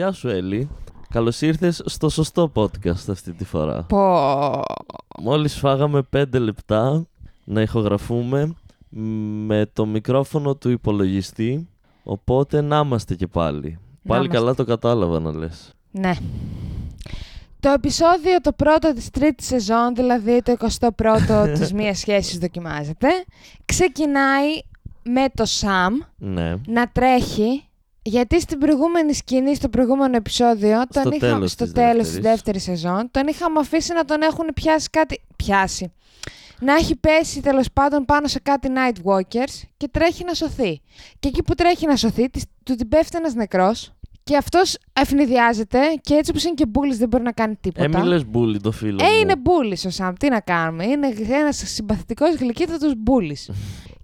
Γεια σου Έλλη. Καλώς ήρθες στο σωστό podcast αυτή τη φορά. Πω. Μόλις φάγαμε 5 λεπτά να ηχογραφούμε με το μικρόφωνο του υπολογιστή, οπότε να είμαστε και πάλι. Πάλι είμαστε. καλά το κατάλαβα να λες. Ναι. Το επεισόδιο το πρώτο της τρίτης σεζόν, δηλαδή το 21ο της μίας σχέσης δοκιμάζεται, ξεκινάει με το Σαμ Ναι. να τρέχει, γιατί στην προηγούμενη σκηνή, στο προηγούμενο επεισόδιο, Στο τον είχα, τέλος στο της τέλος της δεύτερης. δεύτερης σεζόν, τον είχαμε αφήσει να τον έχουν πιάσει κάτι... Πιάσει. Να έχει πέσει τέλος πάντων πάνω σε κάτι Night Walkers και τρέχει να σωθεί. Και εκεί που τρέχει να σωθεί, της- του την πέφτει ένας νεκρός και αυτός ευνηδιάζεται και έτσι όπως είναι και μπούλη δεν μπορεί να κάνει τίποτα. Ε, μη λες μπούλι το φίλο Ε, μου. είναι μπούλη ο Σαμ. Τι να κάνουμε. Είναι ένας συμπαθητικός γλυκύτατος μπούλη.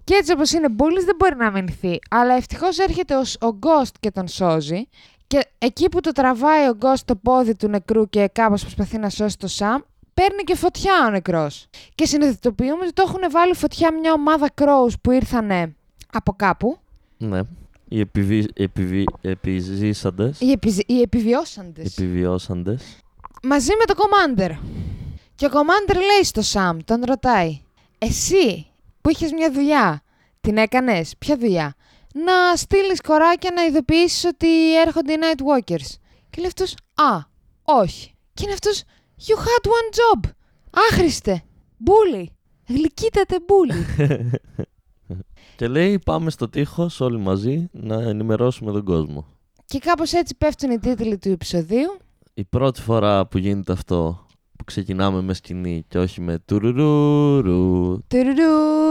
και έτσι όπως είναι μπούλη δεν μπορεί να αμυνθεί. Αλλά ευτυχώς έρχεται ο, ο Ghost και τον σώζει. Και εκεί που το τραβάει ο Ghost το πόδι του νεκρού και κάπως προσπαθεί να σώσει το Σαμ, παίρνει και φωτιά ο νεκρός. Και συνειδητοποιούμε ότι το έχουν βάλει φωτιά μια ομάδα crows που ήρθαν από κάπου. Ναι. Οι επιβι... επιβι... επιζήσαντες, Οι, επιζη... οι επιβιώσαντες. επιβιώσαντες. μαζί με το Commander. Και ο Commander λέει στο Σαμ, τον ρωτάει, εσύ που είχες μια δουλειά, την έκανες, ποια δουλειά, να στείλεις κοράκια να ειδοποιήσεις ότι έρχονται οι Night Walkers. Και λέει αυτός, α, όχι. Και είναι αυτός, you had one job. Άχρηστε, μπούλι, γλυκύτατε μπούλι. Και λέει πάμε στο τείχος όλοι μαζί να ενημερώσουμε τον κόσμο. και κάπως έτσι πέφτουν οι τίτλοι του επεισοδίου. Η πρώτη φορά που γίνεται αυτό, που ξεκινάμε με σκηνή και όχι με τουρουρουρου, Τουρουρουρου, τουρουρου, τουρουρου,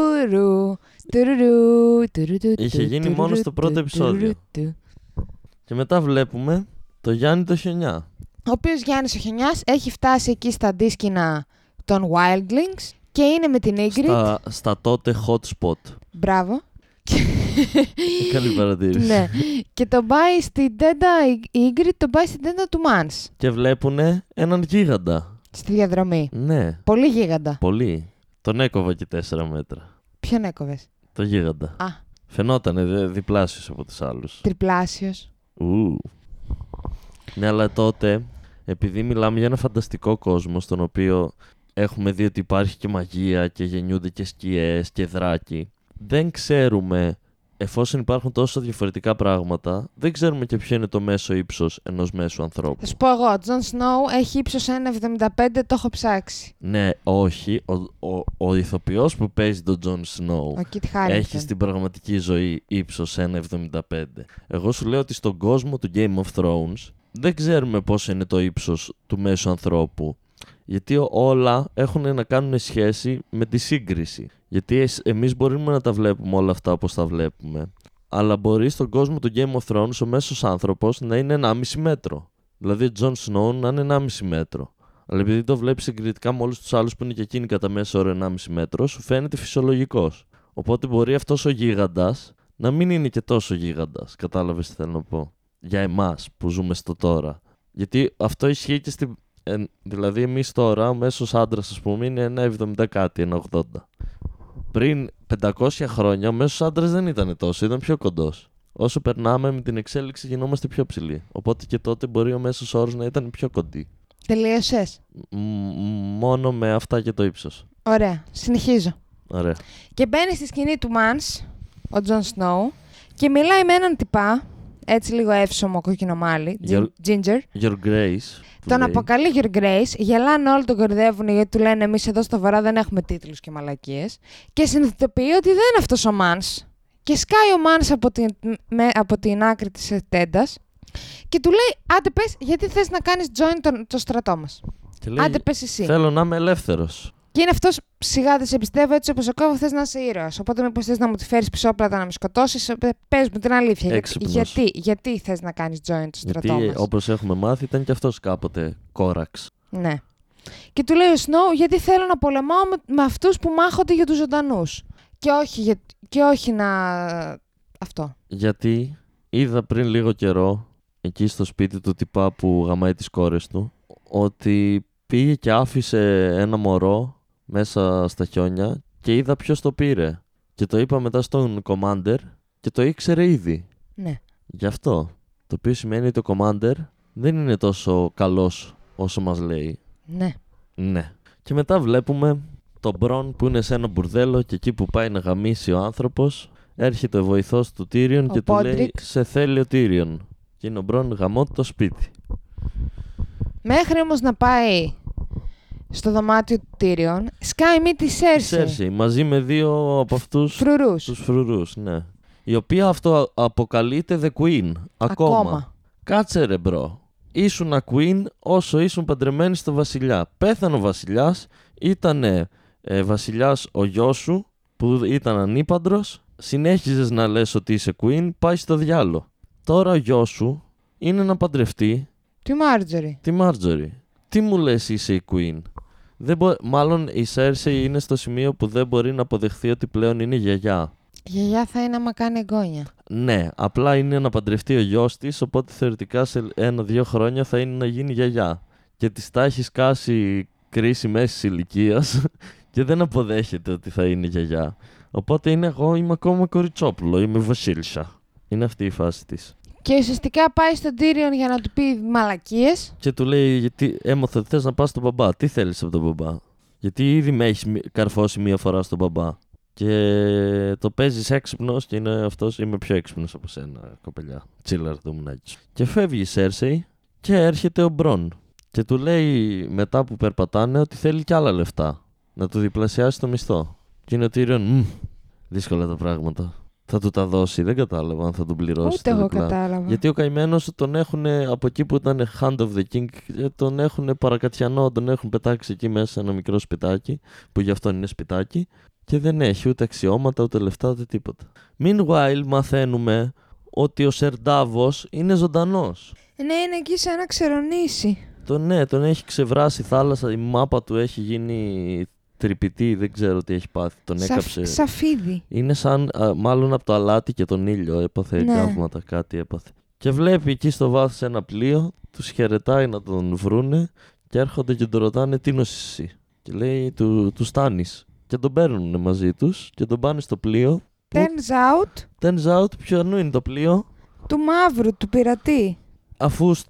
Είχε γίνει τουρουρου, μόνο στο πρώτο τουρουρου, επεισόδιο. τουρουρου. και μετά βλέπουμε το Γιάννη το Χιονιά. Ο οποίος Γιάννης ο Χιονιάς έχει φτάσει εκεί στα αντίσκηνα των Wildlings και είναι με την Ingrid. Στα, στα τότε hot spot. Μπράβο. Καλή παρατήρηση. ναι. και τον πάει στην τέντα, η Ingrid τον πάει στην τέντα του Mans. Και βλέπουνε έναν γίγαντα. Στη διαδρομή. Ναι, Πολύ γίγαντα. πολύ. Τον έκοβα και τέσσερα μέτρα. Ποιον έκοβες; Το γίγαντα. Α, Φαινότανε δε, διπλάσιος από τους άλλους. τριπλάσιος. Ου. Ναι, αλλά τότε, επειδή μιλάμε για ένα φανταστικό κόσμο στον οποίο έχουμε δει ότι υπάρχει και μαγεία και γεννιούνται και σκιές και δράκοι, δεν ξέρουμε, εφόσον υπάρχουν τόσο διαφορετικά πράγματα, δεν ξέρουμε και ποιο είναι το μέσο ύψος ενός μέσου ανθρώπου. Θα σου πω εγώ, ο Τζον Σνόου έχει ύψος 1,75, το έχω ψάξει. Ναι, όχι. Ο, ο, ο ηθοποιός που παίζει τον Τζον Σνόου Ο Κιτ Χάρινγκτον. έχει στην πραγματική ζωή ύψος 1,75. Εγώ σου λέω ότι στον κόσμο του Game of Thrones δεν ξέρουμε πόσο είναι το ύψος του μέσου ανθρώπου. Γιατί ό- όλα έχουν να κάνουν σχέση με τη σύγκριση. Γιατί εσ- εμείς μπορούμε να τα βλέπουμε όλα αυτά όπως τα βλέπουμε. Αλλά μπορεί στον κόσμο του Game of Thrones ο μέσος άνθρωπος να είναι 1,5 μέτρο. Δηλαδή ο Jon Snow να είναι 1,5 μέτρο. Αλλά επειδή το βλέπει συγκριτικά με όλους τους άλλους που είναι και εκείνοι κατά μέσο όρο 1,5 μέτρο, σου φαίνεται φυσιολογικός. Οπότε μπορεί αυτός ο γίγαντας να μην είναι και τόσο γίγαντας. Κατάλαβες τι θέλω να πω; Για εμάς που ζούμε στο τώρα. Γιατί αυτό ισχύει και στην. Ε, δηλαδή, εμείς τώρα, ο μέσος άντρας, ας πούμε, είναι 1,70 κάτι, 1,80. Πριν 500 χρόνια, ο μέσος άντρας δεν ήταν τόσο, ήταν πιο κοντός. Όσο περνάμε με την εξέλιξη, γινόμαστε πιο ψηλοί. Οπότε και τότε μπορεί ο μέσος όρος να ήταν πιο κοντή. Τελείωσες; Μ- μόνο με αυτά και το ύψος. Ωραία, συνεχίζω. Ωραία. Και μπαίνει στη σκηνή του Mance, ο Τζον Σνόου, και μιλάει με έναν τυπά, έτσι λίγο εύσωμο κοκκινομάλι, Your- Ginger. Your Grace. που Τον λέει. αποκαλεί Your Grace, γελάνε όλοι τον κοροϊδεύουν γιατί του λένε εμείς εδώ στο βορρά δεν έχουμε τίτλους και μαλακίες και συνειδητοποιεί ότι δεν είναι αυτός ο Mans και σκάει ο Mans από την, με, από την άκρη της τέντας και του λέει άντε πες γιατί θες να κάνεις join τον, το στρατό μας; Και λέει, Άντε πες εσύ. Θέλω να είμαι ελεύθερος. Και είναι αυτός σιγά δεν σε πιστεύω έτσι όπως ο κόβο θες να είσαι ήρωας. Οπότε, μήπω θες να μου τη φέρεις πισόπλατα να με σκοτώσεις, πες μου την αλήθεια. Γιατί, Έξυπνος. γιατί, γιατί θες να κάνεις join το στρατό Γιατί, μας; όπως έχουμε μάθει, ήταν και αυτός κάποτε κόραξ. Ναι. Και του λέει ο Σνόου, γιατί θέλω να πολεμάω με, με αυτούς που μάχονται για τους ζωντανούς. Και όχι, για, και όχι να. Αυτό. Γιατί είδα πριν λίγο καιρό, εκεί στο σπίτι του τυπά που γαμάει τις κόρες του, ότι πήγε και άφησε ένα μωρό μέσα στα χιόνια και είδα ποιος το πήρε. Και το είπα μετά στον Commander και το ήξερε ήδη. Ναι. Γι' αυτό. Το οποίο σημαίνει ότι ο Commander δεν είναι τόσο καλός όσο μας λέει. Ναι. Ναι. Και μετά βλέπουμε τον Μπρον που είναι σε ένα μπουρδέλο και εκεί που πάει να γαμίσει ο άνθρωπος έρχεται ο βοηθός του Τύριον Ο και του λέει Πόντρικ. σε θέλει ο Τύριον. Και είναι ο Μπρον γαμώ το σπίτι. Μέχρι όμως να πάει στο δωμάτιο του Tyrion, σκάει μύτη Η Σέρση. Σέρση μαζί με δύο από αυτούς Φρουρούς. τους φρουρούς, ναι. Η οποία αυτό αποκαλείται The Queen. Ακόμα. Ακόμα. Κάτσε ρε bro. Ήσουν queen όσο ήσουν παντρεμένη στο βασιλιά. Πέθανε ο βασιλιάς, ήταν ε, βασιλιάς ο γιος σου που ήταν ανήπαντρος, συνέχιζες να λες ότι είσαι queen, πάει στο διάολο. Τώρα ο γιος σου είναι να παντρευτεί Τη Μάρτζορι. τη Μάρτζορι. Τι μου λες είσαι η queen; Δεν μπο- Μάλλον η Σέρσεϊ είναι στο σημείο που δεν μπορεί να αποδεχθεί ότι πλέον είναι γιαγιά. Η γιαγιά θα είναι άμα κάνει εγγόνια. Ναι, απλά είναι να παντρευτεί ο γιος της, οπότε θεωρητικά σε ένα-δύο χρόνια θα είναι να γίνει γιαγιά. Και της τα έχει σκάσει κρίση μέσης ηλικίας και δεν αποδέχεται ότι θα είναι γιαγιά. Οπότε είναι εγώ, είμαι ακόμα κοριτσόπουλο, είμαι βασίλισσα. Είναι αυτή η φάση της. Και ουσιαστικά πάει στον Tyrion για να του πει μαλακίες. Και του λέει, γιατί έμαθα ότι θες να πας στον μπαμπά. Τι θέλεις από τον μπαμπά; Γιατί ήδη με έχεις καρφώσει μία φορά στον μπαμπά. Και το παίζεις έξυπνος και είναι αυτός. Είμαι πιο έξυπνος από σένα, κοπελιά. Τσίλαρ το μουνάκι σου. Και φεύγει η Σέρσεϊ και έρχεται ο Μπρον. Και του λέει μετά που περπατάνε ότι θέλει κι άλλα λεφτά. Να του διπλασιάσει το μισθό. Και είναι ο Tyrion, «Μμ, δύσκολα τα πράγματα. Θα του τα δώσει. Δεν κατάλαβα αν θα τον πληρώσει. Ούτε το εγώ διπλά. κατάλαβα. Γιατί ο καημένος τον έχουν από εκεί που ήταν Hand of the King, ε, τον έχουν παρακατιανό, τον έχουν πετάξει εκεί μέσα σε ένα μικρό σπιτάκι, που γι' αυτό είναι σπιτάκι, και δεν έχει ούτε αξιώματα, ούτε λεφτά, ούτε τίποτα. Meanwhile, μαθαίνουμε ότι ο Σερντάβο είναι ζωντανός. Ναι, είναι εκεί σε ένα ξερονήσι. Τον, ναι, τον έχει ξεβράσει η θάλασσα, η μάπα του έχει γίνει τρυπητή, δεν ξέρω τι έχει πάθει. Τον Σαφ- έκαψε. Σαφίδι. Είναι σαν α, μάλλον από το αλάτι και τον ήλιο έπαθε Ναι. καύματα, κάτι έπαθε. Και βλέπει εκεί στο βάθος ένα πλοίο, τους χαιρετάει να τον βρούνε και έρχονται και τον ρωτάνε τι νοσείς εσύ; Και λέει του, του στάνεις. Και τον παίρνουν μαζί τους και τον πάνε στο πλοίο. Πού; Turns out Turns out ποιον είναι το πλοίο, του μαύρου, του πειρατή. αφού σ-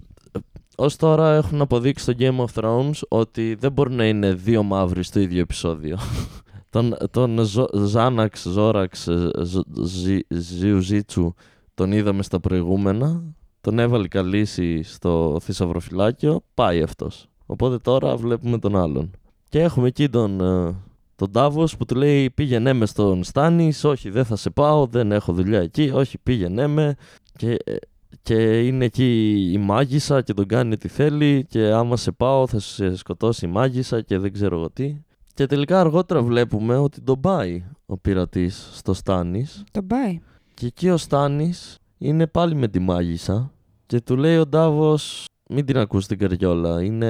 ως τώρα έχουν αποδείξει στο Game of Thrones ότι δεν μπορεί να είναι δύο μαύροι στο ίδιο επεισόδιο. τον τον Ζο- Ζάναξ, Ζόραξ, ε, Ζ- Ζι- Ζιουζίτσου τον είδαμε στα προηγούμενα. Τον έβαλε καλύση στο θησαυροφυλάκιο, πάει αυτός. Οπότε τώρα βλέπουμε τον άλλον. Και έχουμε εκεί τον, ε, τον Ντάβος που του λέει πήγαινε μες στον Στάνης, όχι δεν θα σε πάω, δεν έχω δουλειά εκεί, όχι πήγαινε με. Και ε, και είναι εκεί η μάγισσα και τον κάνει τι θέλει και άμα σε πάω θα σε σκοτώσει η μάγισσα και δεν ξέρω εγώ τι. Και τελικά αργότερα βλέπουμε ότι τον πάει ο πειρατής στο Στάνης Τον πάει. και εκεί ο Στάνης είναι πάλι με τη μάγισσα και του λέει ο Ντάβος μην την ακούς την καριόλα, είναι...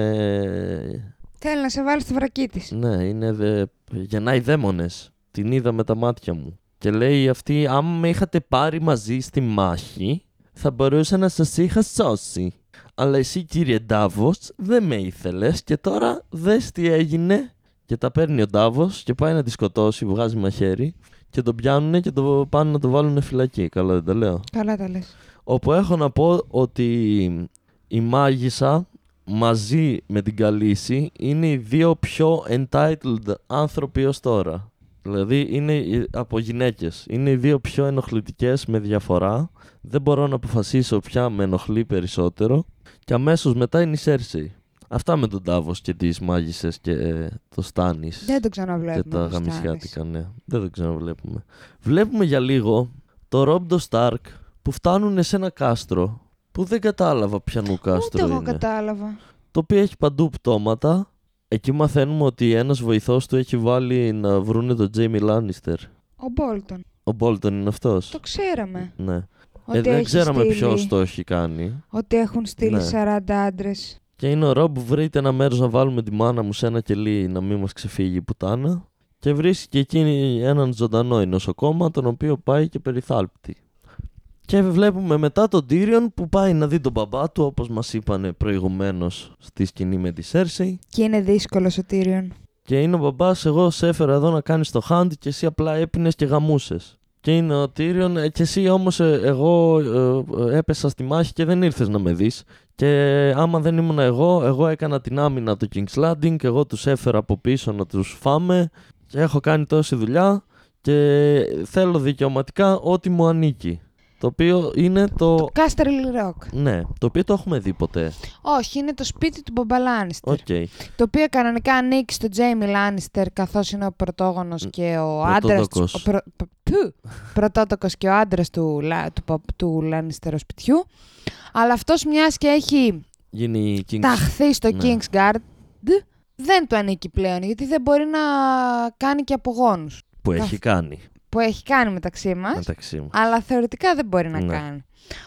Θέλει να σε βάλει στο βρακί της. Ναι, είναι δε... γεννάει δαίμονες, την είδα με τα μάτια μου. Και λέει αυτή, άμα με είχατε πάρει μαζί στη μάχη, θα μπορούσα να σας είχα σώσει. Αλλά εσύ κύριε Ντάβος δεν με ήθελες και τώρα δες τι έγινε. Και τα παίρνει ο Ντάβος και πάει να τη σκοτώσει, βγάζει μαχαίρι και τον πιάνουν και το πάνε να το βάλουν φυλακή. Καλά δεν τα λέω. Καλά τα λες. Όπου έχω να πω ότι η μάγισσα μαζί με την Καλύση είναι οι δύο πιο entitled άνθρωποι ως τώρα. Δηλαδή είναι οι- από γυναίκες. Είναι οι δύο πιο ενοχλητικές με διαφορά. Δεν μπορώ να αποφασίσω ποια με ενοχλεί περισσότερο. Και αμέσως μετά είναι η Σέρσεϊ. Αυτά με τον Τάβος και τις μάγισσες και ε, το Στάνης Δεν το και ξαναβλέπουμε. τα το Στάνης. γαμισιάτικα, ναι. Δεν το ξαναβλέπουμε. Βλέπουμε για λίγο το Ρόμπντο Στάρκ που φτάνουν σε ένα κάστρο που δεν κατάλαβα ποιανού Ούτε κάστρο εγώ είναι. κατάλαβα. Το οποίο έχει παντού πτώματα. Εκεί μαθαίνουμε ότι ένας βοηθός του έχει βάλει να βρούνε τον Τζέιμι Λάνιστερ. Ο Μπόλτον. Ο Μπόλτον είναι αυτός. Το ξέραμε. Ναι. Ότι Ε, δεν έχει ξέραμε στείλει- ποιος το έχει κάνει. Ότι έχουν στείλει Ναι. 40 άντρες. Και είναι ο Ρομπ, βρείτε ένα μέρος να βάλουμε τη μάνα μου σε ένα κελί να μην μας ξεφύγει η πουτάνα. Και βρίσκει και εκείνη έναν ζωντανό νοσοκόμα, τον οποίο πάει και περιθάλπτει. Και βλέπουμε μετά τον Τύριον που πάει να δει τον μπαμπά του, όπως μας είπανε προηγουμένως στη σκηνή με τη Σέρσεϊ. Και είναι δύσκολος ο Tyrion. Και είναι ο μπαμπάς, εγώ σε έφερα εδώ να κάνεις το hand και εσύ απλά έπινες και γαμούσες. Και είναι ο Tyrion, ε, και εσύ όμως ε, εγώ ε, ε, έπεσα στη μάχη και δεν ήρθες να με δεις. Και άμα δεν ήμουν εγώ, εγώ έκανα την άμυνα του King's Landing, και εγώ τους έφερα από πίσω να τους φάμε και έχω κάνει τόση δουλειά και θέλω δικαιωματικά ό,τι μου ανήκει. Το οποίο είναι το... Το Casterly Rock. Ναι, το οποίο το έχουμε δει ποτέ. Όχι, είναι το σπίτι του μπαμπά Λάνιστερ. Οκ. Το οποίο κανονικά ανήκει στον Τζέιμι Λάνιστερ, καθώς είναι ο πρωτόγονος και ο άντρας. Πρωτότοκος. Ο πρω, π- που, πρωτότοκος και ο άντρας του, Λα- του, παπ- του Λάνιστερ σπιτιού. Αλλά αυτός μιας και έχει Γίνει King's... ταχθεί στο ναι. King's Guard, δεν του ανήκει πλέον, γιατί δεν μπορεί να κάνει και απογόνους που Καθ- έχει κάνει που έχει κάνει μεταξύ μας, μεταξύ μου. αλλά θεωρητικά δεν μπορεί να Ναι. κάνει.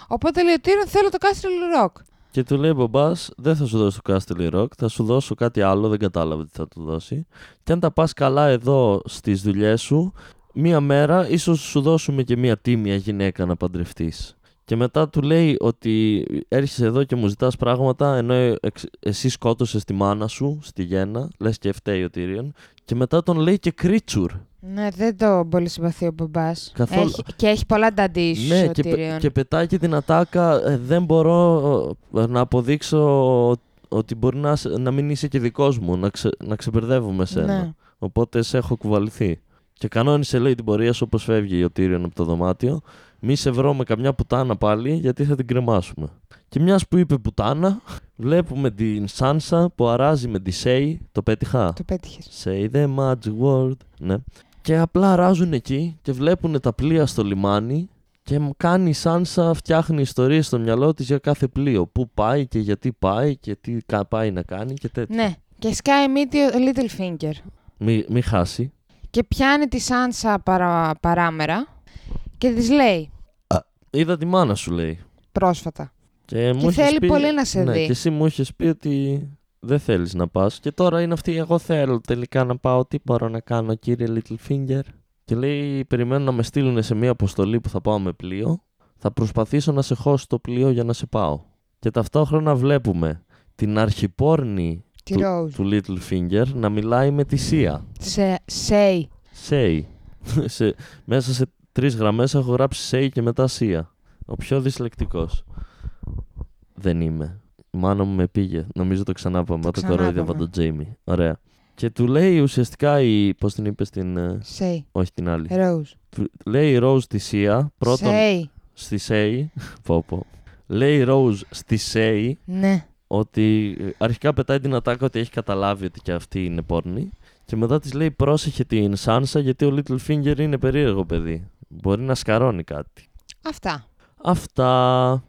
Οπότε λέει ο Tyrion, θέλω το Castle Rock. Και του λέει μπαμπά, δεν θα σου δώσω το Castle Rock, θα σου δώσω κάτι άλλο, δεν κατάλαβε τι θα του δώσει. Και αν τα πας καλά εδώ στις δουλειές σου, μία μέρα ίσως σου δώσουμε και μία τίμια γυναίκα να παντρευτείς. Και μετά του λέει ότι έρχεσαι εδώ και μου ζητάς πράγματα ενώ εξ- εσύ σκότωσες τη μάνα σου στη γέννα, λες και φταίει ο Tyrion. Και μετά τον λέει και κρίτσουρ. Ναι, δεν το πολύ συμπαθεί ο μπαμπάς. Καθόλου. Και έχει πολλά daddy issues Ναι, ο και, πε- Tyrion. και πετάει και την ατάκα. ε, δεν μπορώ ε, να αποδείξω ότι μπορεί να, σε- να μην είσαι και δικός μου, να, ξε, να ξεμπερδεύουμε σένα. Ναι. Οπότε σε έχω κουβαληθεί. Και κανόνισε, λέει, την πορεία σου όπως φεύγει ο Τύριον από το δωμάτιο. Μη σε βρω με καμιά πουτάνα πάλι, γιατί θα την κρεμάσουμε. Και μιας που είπε πουτάνα, βλέπουμε την Σάνσα που αράζει με τη Σέι. Το πέτυχα; Το πέτυχες. Say the magic word. Ναι. Και απλά ράζουν εκεί και βλέπουν τα πλοία στο λιμάνι και μου κάνει η Σάνσα φτιάχνει ιστορίες στο μυαλό της για κάθε πλοίο. Πού πάει και γιατί πάει και τι κα- πάει να κάνει και τέτοια. Ναι. Και σκάει μύτη ο Littlefinger. Μη, μη χάσει. Και πιάνει τη Σάνσα παρα, παράμερα και της λέει Είδα τη μάνα σου λέει. πρόσφατα. Και, μου είχες θέλει πει- πολύ να σε ναι, δει. Και εσύ μου είχες πει ότι δεν θέλεις να πας. Και τώρα είναι αυτή, εγώ θέλω τελικά να πάω. Τι μπορώ να κάνω κύριε Littlefinger; Και λέει, περιμένω να με στείλουν σε μια αποστολή που θα πάω με πλοίο. Θα προσπαθήσω να σε χώσω το πλοίο για να σε πάω. Και ταυτόχρονα βλέπουμε την αρχιπόρνη Τη του, Rose. του Littlefinger να μιλάει με τη Σία. Σε, say. Say. σε, μέσα σε τρεις γραμμές έχω γράψει Say και μετά Σία. Ο πιο δυσλεκτικός. Δεν είμαι. Η μάνα μου με πήγε. Νομίζω το ξανά πάμε. Το, το ξανά κορόιδευα είπαμε. τον Τζέιμι. Ωραία. Και του λέει ουσιαστικά η. Πώς την είπε στην. ε, Say. όχι την άλλη. Rose. Του λέει η Rose στη Σία. Πρώτον Say. στη Say. πω, πω. Λέει η Rose στη Say Ναι. ότι ε, αρχικά πετάει την ατάκα ότι έχει καταλάβει ότι και αυτή είναι πόρνη. Και μετά της λέει πρόσεχε την Σάνσα γιατί ο Littlefinger είναι περίεργο παιδί. Μπορεί να σκαρώνει κάτι. Αυτά. Αυτά.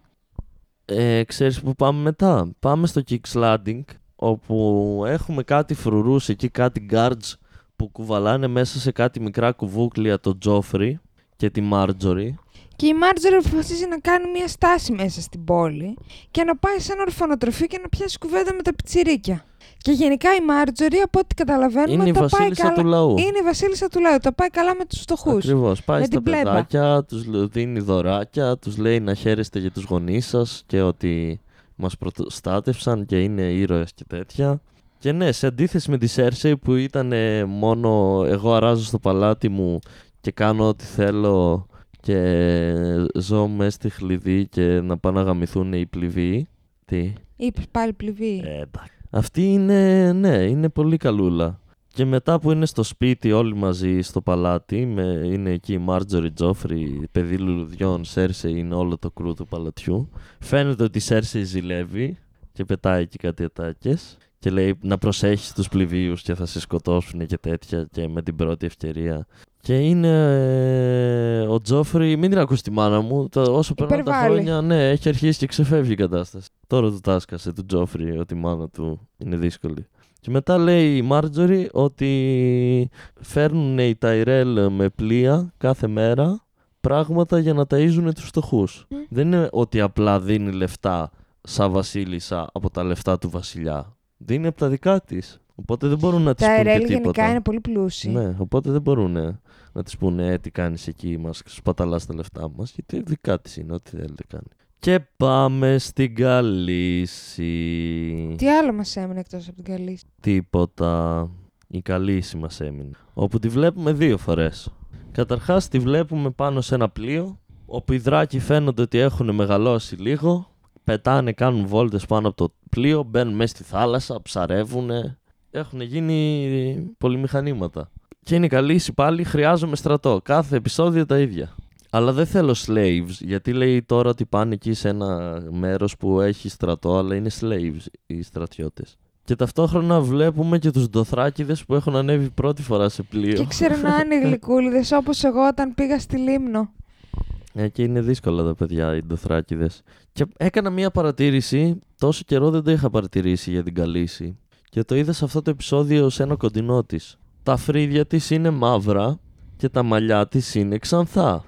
Ε, ξέρεις που πάμε μετά; Πάμε στο Kicks Landing όπου έχουμε κάτι φρουρούς εκεί, κάτι guards που κουβαλάνε μέσα σε κάτι μικρά κουβούκλια τον Τζόφρι και τη Μάρτζορι. Και η Μάρτζορ αποφασίζει να κάνει μια στάση μέσα στην πόλη και να πάει σε ένα ορφανοτροφείο και να πιάσει κουβέντα με τα πιτσιρίκια. Και γενικά η Μάρτζορι, από ό,τι καταλαβαίνουμε, Είναι η τα πάει βασίλισσα καλά. του λαού. Είναι η βασίλισσα του λαού. Τα πάει καλά με τους φτωχούς. Ακριβώς. Πάει Με στα την πλέμπα. παιδάκια, τους λ- δίνει δωράκια, τους λέει να χαίρεστε για τους γονείς σας και ότι μας προστάτευσαν και είναι ήρωες και τέτοια. Και ναι, σε αντίθεση με τη Σέρσεϊ που ήταν ε, μόνο εγώ αράζω στο παλάτι μου και κάνω ό,τι θέλω και ζω μέσα στη χλειδί και να πάνε να γαμηθούν οι πληβοί. Τι; Είπε πάλι πληβή. Ε, εντάξει. Αυτή είναι, ναι, είναι πολύ καλούλα. Και μετά που είναι στο σπίτι όλοι μαζί στο παλάτι, με, είναι εκεί η Μάρτζορι Τζόφρι, παιδί λουλουδιών, Σέρσε είναι όλο το κρού του παλατιού. Φαίνεται ότι η Σέρσε ζηλεύει και πετάει εκεί κάτι ατάκες και λέει να προσέχεις τους πληβίους και θα σε σκοτώσουν και τέτοια και με την πρώτη ευκαιρία. Και είναι ε, ο Τζόφρι, μην την ακούς τη μάνα μου, τα, όσο περνάνε τα Υπερβάλλει. χρόνια, ναι, έχει αρχίσει και ξεφεύγει η κατάσταση. Τώρα του τάσκασε του Τζόφρι ότι η μάνα του είναι δύσκολη. Και μετά λέει η Μάρτζορι ότι φέρνουν οι Ταϊρέλ με πλοία κάθε μέρα πράγματα για να ταΐζουν τους φτωχούς. Μμ. Δεν είναι ότι απλά δίνει λεφτά σαν βασίλισσα από τα λεφτά του βασιλιά. Δίνει από τα δικά της. Οπότε δεν μπορούν να της Τα πούν και Ερέλ τίποτα. γενικά είναι πολύ πλούσιοι. Ναι, οπότε δεν μπορούν να της πούνε ε, τι κάνεις εκεί, μας σπαταλάς τα λεφτά μας, γιατί δικά της είναι, ό,τι θέλετε κάνει. Και πάμε στην Καλύση. Τι άλλο μας έμεινε εκτός από την καλή. Τίποτα. Η Καλύση μας έμεινε. Όπου τη βλέπουμε δύο φορές. Καταρχάς τη βλέπουμε πάνω σε ένα πλοίο, όπου οι δράκοι φαίνονται ότι έχουν μεγαλώσει λίγο, πετάνε, κάνουν βόλτες πάνω από το πλοίο, μπαίνουν μέσα στη θάλασσα, ψαρεύουν, έχουν γίνει πολυμηχανήματα. Και είναι καλή πάλι, χρειάζομαι στρατό. Κάθε επεισόδιο τα ίδια. Αλλά δεν θέλω slaves, γιατί λέει τώρα ότι πάνε εκεί σε ένα μέρος που έχει στρατό, αλλά είναι slaves οι στρατιώτες. Και ταυτόχρονα βλέπουμε και τους ντοθράκηδες που έχουν ανέβει πρώτη φορά σε πλοίο. Και ξερνάνε οι γλυκούλιδες όπως εγώ όταν πήγα στη Λίμνο. Ε, και είναι δύσκολα τα παιδιά οι ντοθράκηδες. Και έκανα μία παρατήρηση, τόσο καιρό δεν το είχα παρατηρήσει για την Καλύση. Και το είδα σε αυτό το επεισόδιο σε ένα κοντινό της. Τα φρύδια της είναι μαύρα και τα μαλλιά της είναι ξανθά.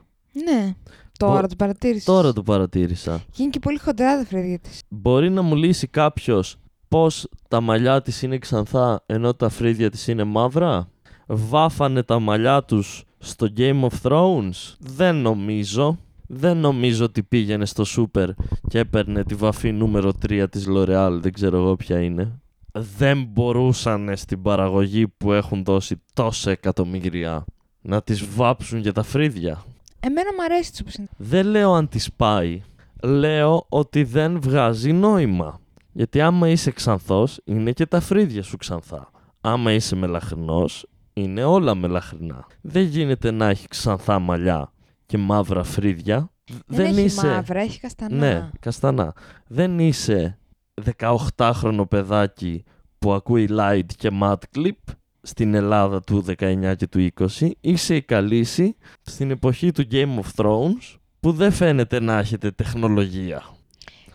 Ναι. Τώρα Μπο- το παρατήρησες. Τώρα το παρατήρησα. Και είναι και πολύ χοντρά τα φρύδια της. Μπορεί να μου λύσει κάποιος πώς τα μαλλιά της είναι ξανθά ενώ τα φρύδια της είναι μαύρα; Βάφανε τα μαλλιά τους στο Game of Thrones; Δεν νομίζω. Δεν νομίζω ότι πήγαινε στο σούπερ και έπαιρνε τη βαφή νούμερο 3 της L'Oreal. Δεν ξέρω εγώ ποια είναι. Δεν μπορούσαν στην παραγωγή που έχουν δώσει τόσα εκατομμύρια να τις βάψουν για τα φρύδια. Εμένα μου αρέσει έτσι όπως είναι. Δεν λέω αν τη πάει. Λέω ότι δεν βγάζει νόημα. Γιατί άμα είσαι ξανθός, είναι και τα φρύδια σου ξανθά. Άμα είσαι μελαχρινός, είναι όλα μελαχρινά. Δεν γίνεται να έχει ξανθά μαλλιά και μαύρα φρύδια. Δεν, έχει είσαι... μαύρα, έχει καστανά. Ναι, καστανά. Δεν είσαι 18χρονο παιδάκι που ακούει light και mat clip στην Ελλάδα του 19 και του 20. Είσαι η Καλύση στην εποχή του Game of Thrones που δεν φαίνεται να έχετε τεχνολογία.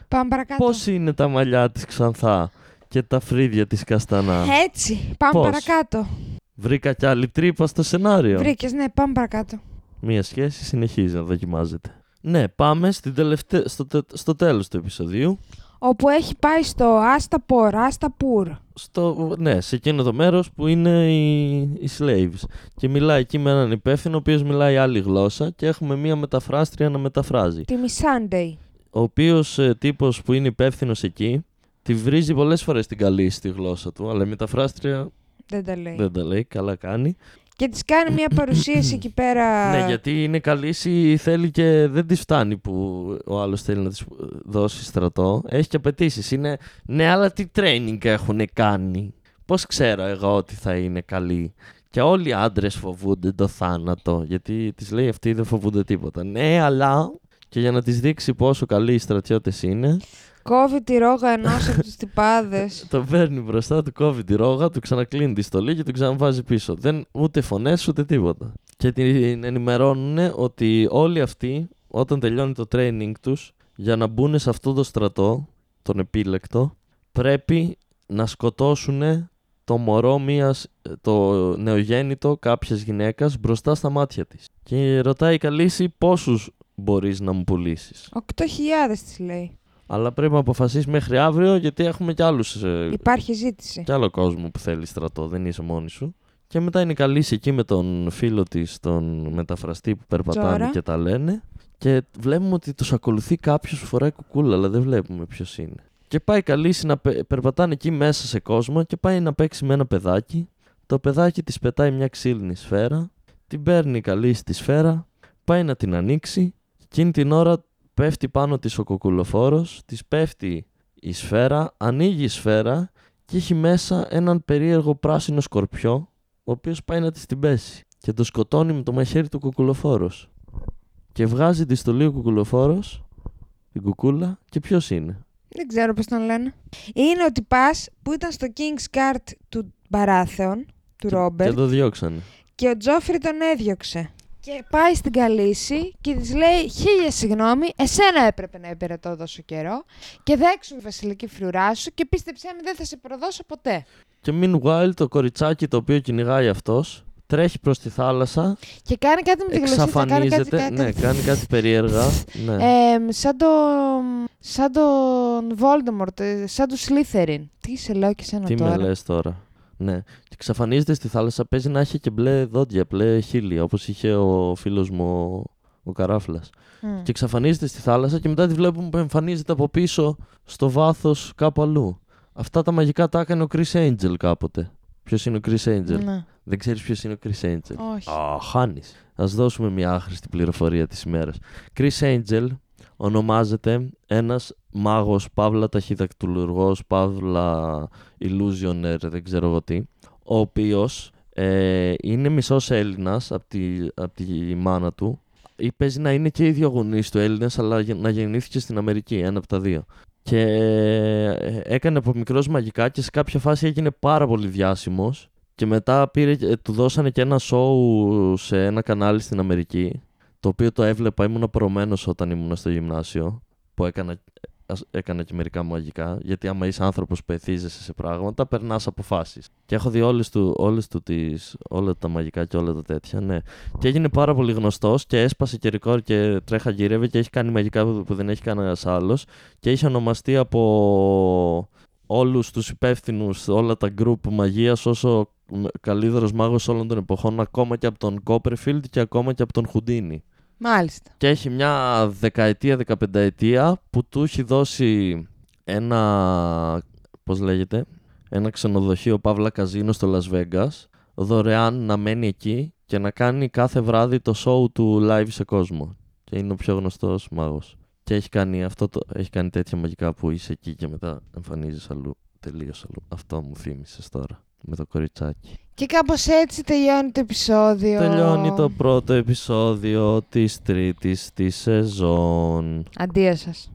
Πάμε παρακάτω. Πώς είναι τα μαλλιά της ξανθά και τα φρύδια της καστανά; Έτσι. Πάμε Πώς; παρακάτω. Βρήκα κι άλλη τρύπα στο σενάριο. Βρήκες, ναι, πάμε παρακάτω. Μία σχέση συνεχίζει να δοκιμάζεται. Ναι, πάμε στην τελευταία, στο, τε- στο τέλος του επεισοδίου. Όπου έχει πάει στο Άστα Πορ, Άστα Πούρ. στο, ναι, σε εκείνο το μέρος που είναι οι, οι slaves. Και μιλάει εκεί με έναν υπεύθυνο, ο οποίος μιλάει άλλη γλώσσα και έχουμε μία μεταφράστρια να μεταφράζει. Τη Μισάντεϊ. Ο οποίος ε, τύπος που είναι υπεύθυνος εκεί, τη βρίζει πολλές φορές την καλή στη γλώσσα του, αλλά η μεταφράστρια Δεν τα λέει. δεν τα λέει, καλά κάνει. Και της κάνει μια παρουσίαση εκεί πέρα. Ναι, γιατί είναι καλής ή θέλει και δεν της φτάνει που ο άλλος θέλει να της δώσει στρατό. Έχει και απαιτήσεις. Είναι, ναι, αλλά τι training έχουν κάνει; Πώς ξέρω εγώ ότι θα είναι καλή; Και όλοι οι άντρες φοβούνται το θάνατο. Γιατί της λέει αυτή δεν φοβούνται τίποτα. Ναι, αλλά. Και για να της δείξει πόσο καλοί οι στρατιώτες είναι, Κόβει τη ρόγα ενός από τους τυπάδες. το παίρνει μπροστά, του κόβει τη ρόγα, του ξανακλίνει τη στολή και του ξαναβάζει πίσω. Δεν, ούτε φωνές ούτε τίποτα. Και την ενημερώνουν ότι όλοι αυτοί, όταν τελειώνει το training τους, για να μπουν σε αυτό το στρατό, τον επίλεκτο, πρέπει να σκοτώσουν το μωρό μιας, το νεογέννητο κάποιας γυναίκας μπροστά στα μάτια της. Και ρωτάει η Καλύση πόσους μπορείς να μου πουλήσεις; 8.000 της λέει. Αλλά πρέπει να αποφασίσεις μέχρι αύριο γιατί έχουμε κι άλλους ε, Υπάρχει ζήτηση. κι άλλο κόσμο που θέλει στρατό, δεν είσαι μόνη σου. Και μετά είναι καλή εκεί με τον φίλο της, τον μεταφραστή που περπατάνε Τζόρα. και τα λένε. Και βλέπουμε ότι τους ακολουθεί κάποιος που φοράει κουκούλα, αλλά δεν βλέπουμε ποιος είναι. Και πάει καλή να πε- περπατάνε εκεί μέσα σε κόσμο και πάει να παίξει με ένα παιδάκι. Το παιδάκι της πετάει μια ξύλινη σφαίρα, την παίρνει καλή στη σφαίρα, πάει να την ανοίξει. Εκείνη την ώρα πέφτει πάνω της ο κοκκουλοφόρος, της πέφτει η σφαίρα, ανοίγει η σφαίρα και έχει μέσα έναν περίεργο πράσινο σκορπιό, ο οποίος πάει να της την πέσει και το σκοτώνει με το μαχαίρι του κουκουλοφόρος. Και βγάζει τη στολή ο κουκουλοφόρος, την κουκούλα και ποιος είναι; Δεν ξέρω πώς τον λένε. Είναι ο τυπάς που ήταν στο King's Guard του Μπαράθεων, του Και Ρόμπερτ, το διώξανε. και ο Τζόφρι τον έδιωξε. Και πάει στην Καλύση και της λέει: Χίλια συγγνώμη, εσένα έπρεπε να υπηρετώ τόσο καιρό. Και δέξου η βασιλική φρουρά σου και πίστεψέ με, δεν θα σε προδώσω ποτέ. Και meanwhile το κοριτσάκι το οποίο κυνηγάει αυτός τρέχει προς τη θάλασσα, Και κάνει κάτι με τη γλωσσίτσα, κάνει κάτι. εξαφανίζεται, κάτι, ναι, κάνει κάτι περίεργα. ναι. Ε, σαν το. Σαν τον Voldemort, ε, σαν τους Slytherin. Τι σε λέω και σένα Τι τώρα; με λες τώρα; Ναι. Και εξαφανίζεται στη θάλασσα, παίζει να έχει και μπλε δόντια, μπλε χείλια, όπως είχε ο φίλος μου ο, ο Καράφλας. Μμ. Και εξαφανίζεται στη θάλασσα και μετά τη βλέπουμε που εμφανίζεται από πίσω στο βάθος κάπου αλλού. Αυτά τα μαγικά τα έκανε ο Chris Angel κάποτε. ποιος είναι ο Chris Angel; Ναι. Δεν ξέρεις ποιος είναι ο Chris Angel; Όχι. Α, χάνεις. Α δώσουμε μια άχρηστη πληροφορία της ημέρας. Chris Angel ονομάζεται ένας μάγος, παύλα ταχυδακτουλουργό, παύλα illusioner, δεν ξέρω εγώ τι, ο οποίος ε, είναι μισός Έλληνας από τη, απ' τη μάνα του. Ή παίζει να είναι και οι δύο γονείς του Έλληνα, αλλά γε- να γεννήθηκε στην Αμερική, ένα από τα δύο. Και ε, έκανε από μικρός μαγικά και σε κάποια φάση έγινε πάρα πολύ διάσημος και μετά πήρε, ε, του δώσανε και ένα σοου σε ένα κανάλι στην Αμερική το οποίο το έβλεπα, ήμουν προωμένος όταν ήμουν στο γυμνάσιο που έκανα, ας- έκανα και μερικά μαγικά γιατί άμα είσαι άνθρωπος που εθίζεσαι σε πράγματα περνάς αποφάσεις και έχω δει όλες του, όλες του τις, όλα τα μαγικά και όλα τα τέτοια ναι. και έγινε πάρα πολύ γνωστός και έσπασε και ρεκόρ και τρέχα γύρευε και έχει κάνει μαγικά που, που δεν έχει κανένας άλλος και είχε ονομαστεί από όλους τους υπεύθυνους, όλα τα group μαγείας όσο καλύτερος μάγος όλων των εποχών ακόμα και από τον Copperfield και ακόμα και από τον Χουντίνι. Μάλιστα. Και έχει μια δεκαετία, δεκαπενταετία που του έχει δώσει ένα, πώς λέγεται, ένα ξενοδοχείο Παύλα Καζίνο στο Las Vegas δωρεάν να μένει εκεί και να κάνει κάθε βράδυ το show του live σε κόσμο. Και είναι ο πιο γνωστός μάγος. Και έχει κάνει, αυτό το, έχει κάνει τέτοια μαγικά που είσαι εκεί και μετά εμφανίζεις αλλού. Τελείως αλλού. Αυτό μου θύμισες τώρα. Με το κοριτσάκι. Και κάπως έτσι τελειώνει το επεισόδιο. Τελειώνει το πρώτο επεισόδιο της τρίτης της σεζόν. Αντίο σας.